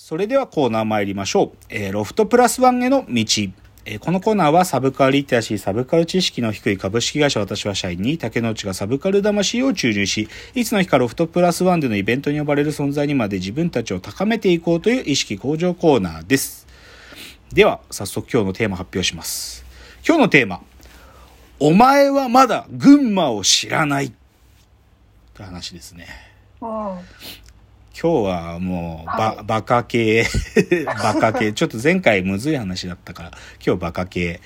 それではコーナー参りましょう。えー、ロフトプラスワンへの道。えーこのコーナーはサブカルリテラシー、サブカル知識の低い株式会社私は社員に竹之内がサブカル魂を注入し、いつの日かロフトプラスワンでのイベントに呼ばれる存在にまで自分たちを高めていこうという意識向上コーナーです。では、早速今日のテーマ発表します。今日のテーマ。お前はまだ群馬を知らない。という話ですね。うん。今日はもう、ば、はバカ系、バカ系。ちょっと前回むずい話だったから、今日バカ系。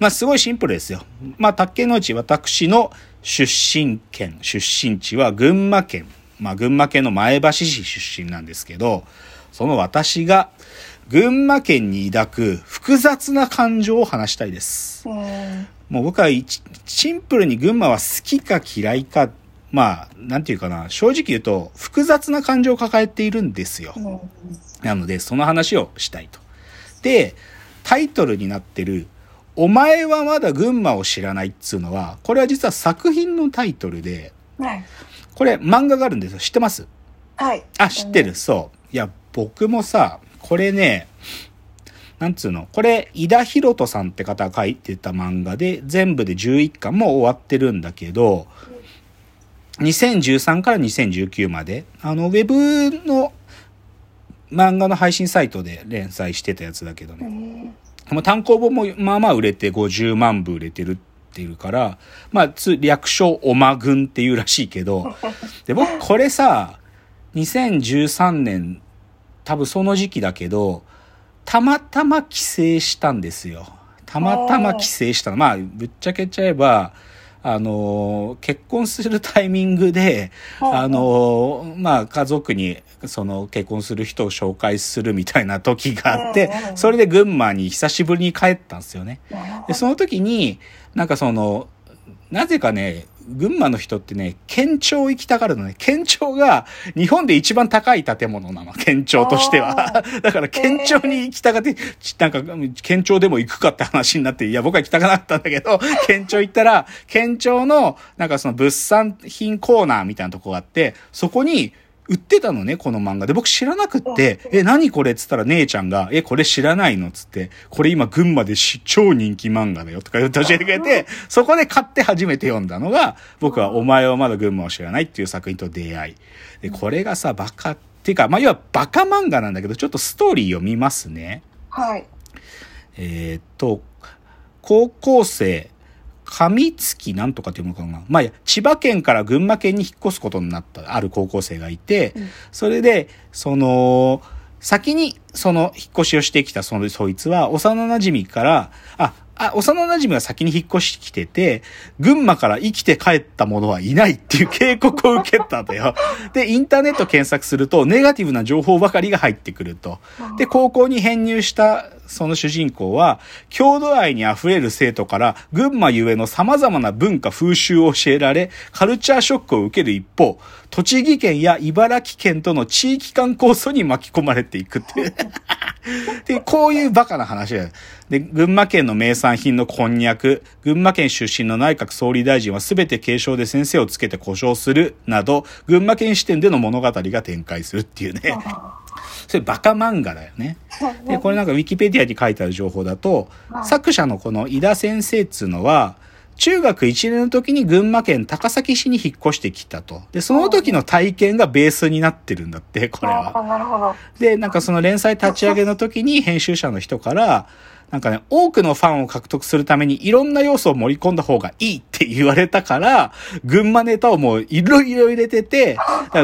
まあ、すごいシンプルですよ。まあ、竹の内、私の出身県、出身地は群馬県。まあ、群馬県の前橋市出身なんですけど、その私が、群馬県に抱く複雑な感情を話したいです。うん。もう僕は一シンプルに群馬は好きか嫌いか、まあ、なんていうかな、正直言うと複雑な感情を抱えているんですよ。うん。なので、その話をしたいと。で、タイトルになってる、お前はまだ群馬を知らないっつうのは、これは実は作品のタイトルで、はい。これ漫画があるんですよ。知ってます？はい。あ、知ってる。そう。いや、僕もさ、これね、なんつうの？これ、井田博人さんって方が書いてた漫画で、全部で11巻も終わってるんだけど、2013から2019まで、あの、ウェブの漫画の配信サイトで連載してたやつだけどうね。ん。もう単行本もまあまあ売れて50万部売れてるっていうから、まあ、つ略称おまぐんっていうらしいけど、で、僕これさ、2013年、多分その時期だけど、たまたま帰省したんですよ。たまたま帰省したの。まあ、ぶっちゃけちゃえば、あのー結婚するタイミングで、はいあ。のーまあ、家族に、その、結婚する人を紹介するみたいな時があってそれで群馬に久しぶりに帰ったんですよね。で、その時に、なんかその、なぜかね、群馬の人ってね、県庁行きたがるのね。県庁が日本で一番高い建物なの。県庁としては。だから県庁に行きたがって、ちなんか県庁でも行くかって話になって、いや僕は行きたくなかったんだけど、県庁行ったら、県庁のなんかその物産品コーナーみたいなとこがあって、そこに売ってたのね、この漫画で。僕知らなくって、え、何これっつったら姉ちゃんが、え、これ知らないの？っつって、これ今群馬でし超人気漫画だよとか言って教えてくれて、そこで買って初めて読んだのが、僕はお前はまだ群馬を知らないっていう作品と出会い。で、これがさ、バカ、っていうか、まあ、要はバカ漫画なんだけど、ちょっとストーリー読みますね。はい。えーっと、高校生、上月なんとかっていうのかな。まあ千葉県から群馬県に引っ越すことになった、ある高校生がいて、うんそれで、その、先にその引っ越しをしてきたその、そいつは、幼馴染から、あ、あ、幼馴染が先に引っ越してきてて、群馬から生きて帰った者はいないっていう警告を受けたんだよ。で、インターネット検索すると、ネガティブな情報ばかりが入ってくると。で、高校に編入したその主人公は、郷土愛に溢れる生徒から、群馬ゆえの様々な文化風習を教えられ、カルチャーショックを受ける一方、栃木県や茨城県との地域間構想に巻き込まれていくっていう。で、こういうバカな話だよ。で、群馬県の名産品のこんにゃく、群馬県出身の内閣総理大臣は全て継承で先生をつけて故障するなど、群馬県視点での物語が展開するっていうね。それバカ漫画だよね。で、これなんかウィキペディアに書いてある情報だと、作者のこの井田先生っつうのは、中学1年の時に群馬県高崎市に引っ越してきたと。で、その時の体験がベースになってるんだって、これは。あなるほど。で、なんかその連載立ち上げの時に編集者の人から、なんかね、多くのファンを獲得するためにいろんな要素を盛り込んだ方がいいって言われたから、群馬ネタをもういろいろ入れてて、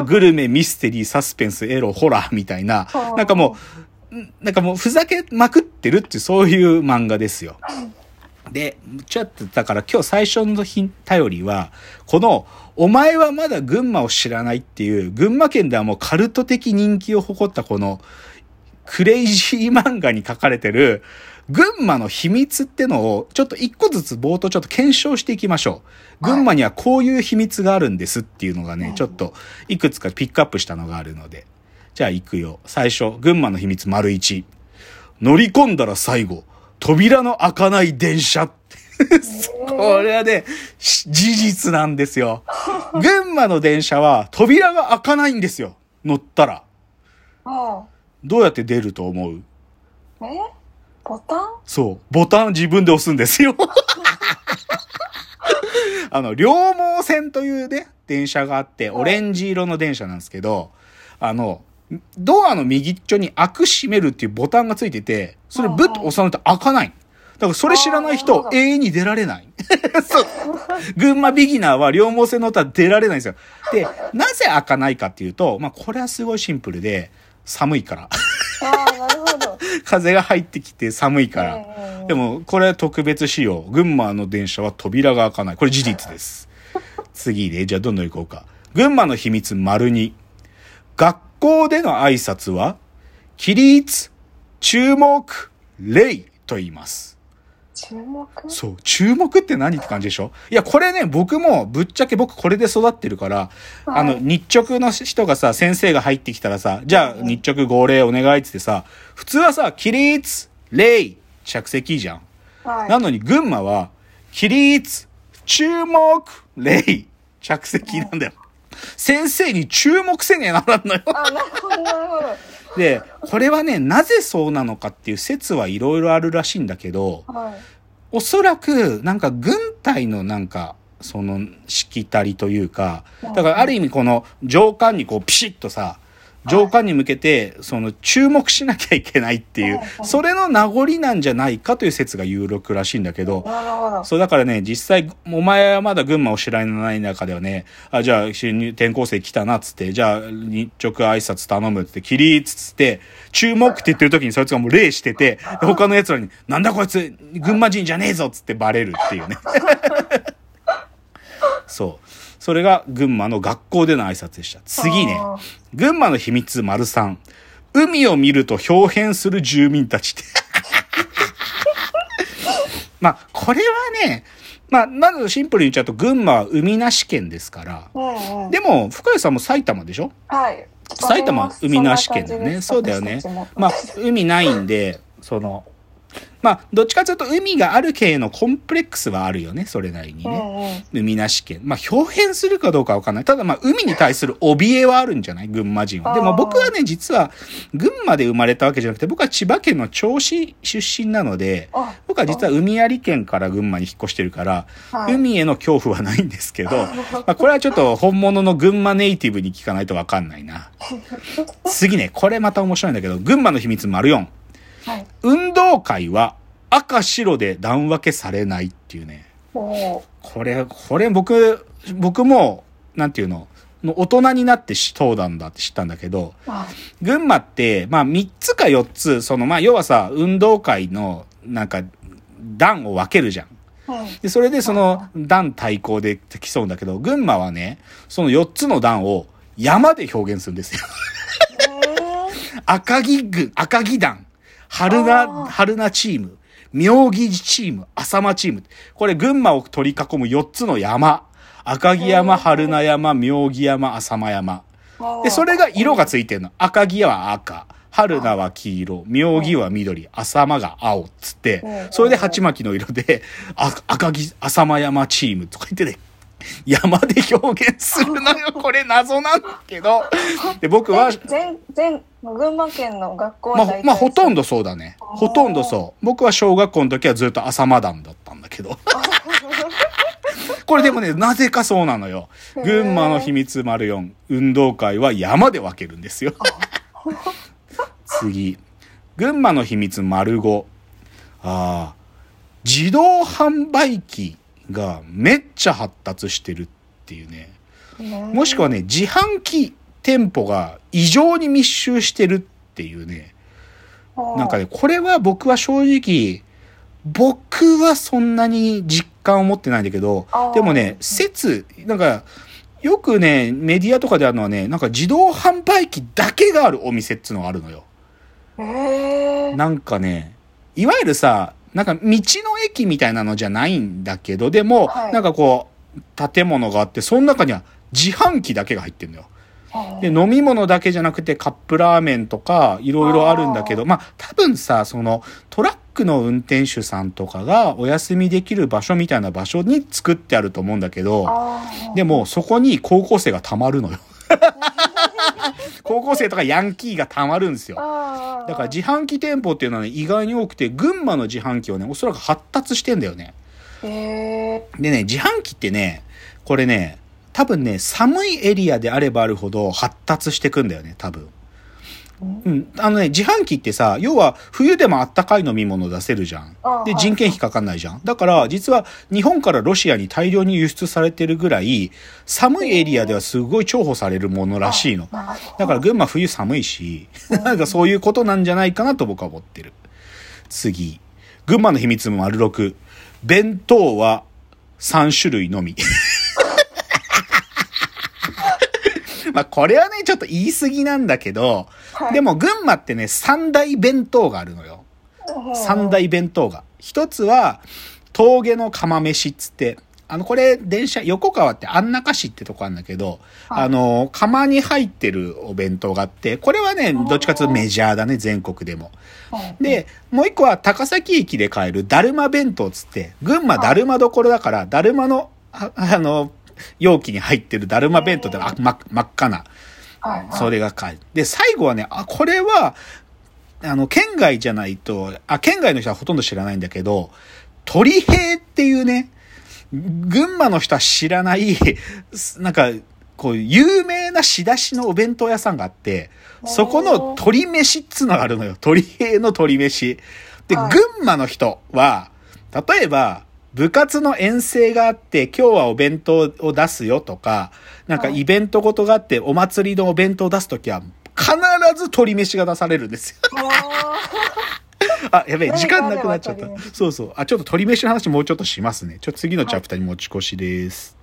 グルメ、ミステリー、サスペンス、エロ、ホラーみたいな、なんかもう、なんかもうふざけまくってるってそういう漫画ですよ。で、ちょっとだから今日最初の頼りは、この、お前はまだ群馬を知らないっていう、群馬県ではもうカルト的人気を誇ったこの、クレイジー漫画に書かれてる、群馬の秘密ってのを、ちょっと一個ずつ冒頭ちょっと検証していきましょう。群馬にはこういう秘密があるんですっていうのがね、ちょっといくつかピックアップしたのがあるので。じゃあ行くよ。最初、群馬の秘密丸一。乗り込んだら最後、扉の開かない電車。これはね、し事実なんですよ。群馬の電車は扉が開かないんですよ。乗ったら。あどうやって出ると思う？え？ボタン？そう。ボタン自分で押すんですよ。あの、両毛線というね、電車があって、オレンジ色の電車なんですけど、あの、ドアの右っちょに開く閉めるっていうボタンがついてて、それブッと押さないと開かない。だからそれ知らない人永遠に出られない。そう。群馬ビギナーは両毛線の音は出られないんですよ。で、なぜ開かないかっていうと、まあこれはすごいシンプルで、寒いから。ああ、なる。風が入ってきて寒いから。でも、これは特別仕様。群馬の電車は扉が開かない。これ事実です。次で、じゃあどんどん行こうか。群馬の秘密丸2。学校での挨拶は、起立、注目、礼と言います。注目？そう、注目って何って感じでしょ？いや、これね、僕も、ぶっちゃけ僕これで育ってるから、あの、はい日直の人がさ、先生が入ってきたらさ、じゃあ、日直号令お願いっつってさ、普通はさ、起立、礼、着席じゃん。はい。なのに、群馬は、起立、注目、礼、着席なんだよ。先生に注目せねえならんのよ。あ、なるほど、なるほど。で、これはね、なぜそうなのかっていう説はいろいろあるらしいんだけど、はい。おそらく、なんか軍隊のなんか、その、しきたりというか、だからある意味この上官にこうピシッとさ、上官に向けて、その注目しなきゃいけないっていうはい、それの名残なんじゃないかという説が有力らしいんだけど。そうだからね、実際、お前はまだ群馬を知らない中ではね、あ、じゃあ、新入転校生来たなっつって、じゃあ、日直挨拶頼むって、起立っつって、注目って言ってる時にそいつがもう礼してて、で 他の奴らに、なんだこいつ、群馬人じゃねえぞっつってバレるっていうね。そう。それが群馬の学校での挨拶でした。次ね。群馬の秘密丸三。海を見ると表変する住民たちって。まあ、これはね、まあ、まずシンプルに言っちゃうと、群馬は海なし県ですから。うんうん。でも、深谷さんも埼玉でしょ？はい。埼玉は海なし県だよね。そうだよね。まあ、海ないんで、その、まあ、どっちかというと海がある系のコンプレックスはあるよね、それなりにうね。海なし県。まあ、表変するかどうかわかんない。ただ、まあ、海に対する怯えはあるんじゃない？群馬人は。でも僕はね、実は、群馬で生まれたわけじゃなくて、僕は千葉県の銚子出身なので、あ、僕は実は海あり県から群馬に引っ越してるから、はい海への恐怖はないんですけど、まあ、これはちょっと本物の群馬ネイティブに聞かないとわかんないな。次ね、これまた面白いんだけど、群馬の秘密丸4。はい。運動会は赤白で段分けされないっていうね。これ、これ僕、僕も、なんていうの、の大人になってそうなんだって知ったんだけど、あ、群馬って、まあ3つか4つ、そのまあ要はさ、運動会のなんか段を分けるじゃん。うん。で、それでその段対抗で競うんだけど、群馬はね、その4つの段を山で表現するんですよ。赤城軍、赤城団、春あ菜、ー春菜チーム、妙義チーム、浅間チーム。これ群馬を取り囲む4つの山。赤城山、春菜山、妙義山、浅間山。うんで、それが色がついてるの。赤城は赤。春菜は黄色、妙義は緑、浅間が青っつってうん、それで鉢巻きの色で、あ赤城、浅間山チームとか言ってね、山で表現するのよ。これ謎なんだけど。で、僕はえ、全、全、群馬県の学校はまあ、まあ、ほとんどそうだね。ほとんどそう。僕は小学校の時はずっと浅間団だったんだけど。これでもね、なぜかそうなのよ。群馬の秘密丸4。運動会は山で分けるんですよ。次。群馬の秘密丸5。ああ。自動販売機がめっちゃ発達してるっていうね。うんもしくはね、自販機店舗が異常に密集してるっていうね。なんかね、これは僕は正直、僕はそんなに実感を持ってないんだけどでもね、説、なんか、よくね、メディアとかであるのはね、なんか自動販売機だけがあるお店っていうのがあるのよ。なんかね、いわゆるさ、なんか道の駅みたいなのじゃないんだけど、でも、はい。なんかこう、建物があって、その中には自販機だけが入ってるのよ。で、飲み物だけじゃなくてカップラーメンとかいろいろあるんだけど、まあ多分さ、そのトラックの運転手さんとかがお休みできる場所みたいな場所に作ってあると思うんだけど、でもそこに高校生が溜まるのよ。高校生とかヤンキーがたまるんですよ。だから自販機店舗っていうのはね、意外に多くて、群馬の自販機はね、おそらく発達してんだよね。でね、自販機ってね、これね、多分ね、寒いエリアであればあるほど発達してくんだよね、多分。うん。あのね、自販機ってさ、要は冬でもあったかい飲み物出せるじゃん。で、人件費かかんないじゃん。だから、実は日本からロシアに大量に輸出されてるぐらい、寒いエリアではすごい重宝されるものらしいの。だから群馬冬寒いし、なんかそういうことなんじゃないかなと僕は思ってる。次。群馬の秘密も丸6。弁当は3種類のみ。まあこれはね、ちょっと言い過ぎなんだけど、はいでも群馬ってね、三大弁当があるのよ。三大弁当が。一つは、峠の釜飯っつって、あの、これ、電車、横川って安中市ってとこあるんだけど、はいあの、釜に入ってるお弁当があって、これはね、どっちかというとメジャーだね、全国でも。うんで、もう一個は高崎駅で買えるだるま弁当っつって、群馬だるまどころだから、だるまの、ああの、容器に入ってるだるま弁当ってあ真っ真っ赤な、それが買える。で、最後はね、あ、これは、あの、県外じゃないと、あ、県外の人はほとんど知らないんだけど、鳥平っていうね、群馬の人は知らない、なんか、こう、有名な仕出しのお弁当屋さんがあって、そこの鶏飯っつうのがあるのよ。鳥平の鶏飯。で、はい群馬の人は、例えば、部活の遠征があって、今日はお弁当を出すよとか、なんかイベントごとがあって、お祭りのお弁当を出すときは、必ず鶏飯が出されるんですよ。あ、やべえ、時間なくなっちゃったそうそう。あ、ちょっと鶏飯の話もうちょっとしますね。ちょっと次のチャプターに持ち越しです。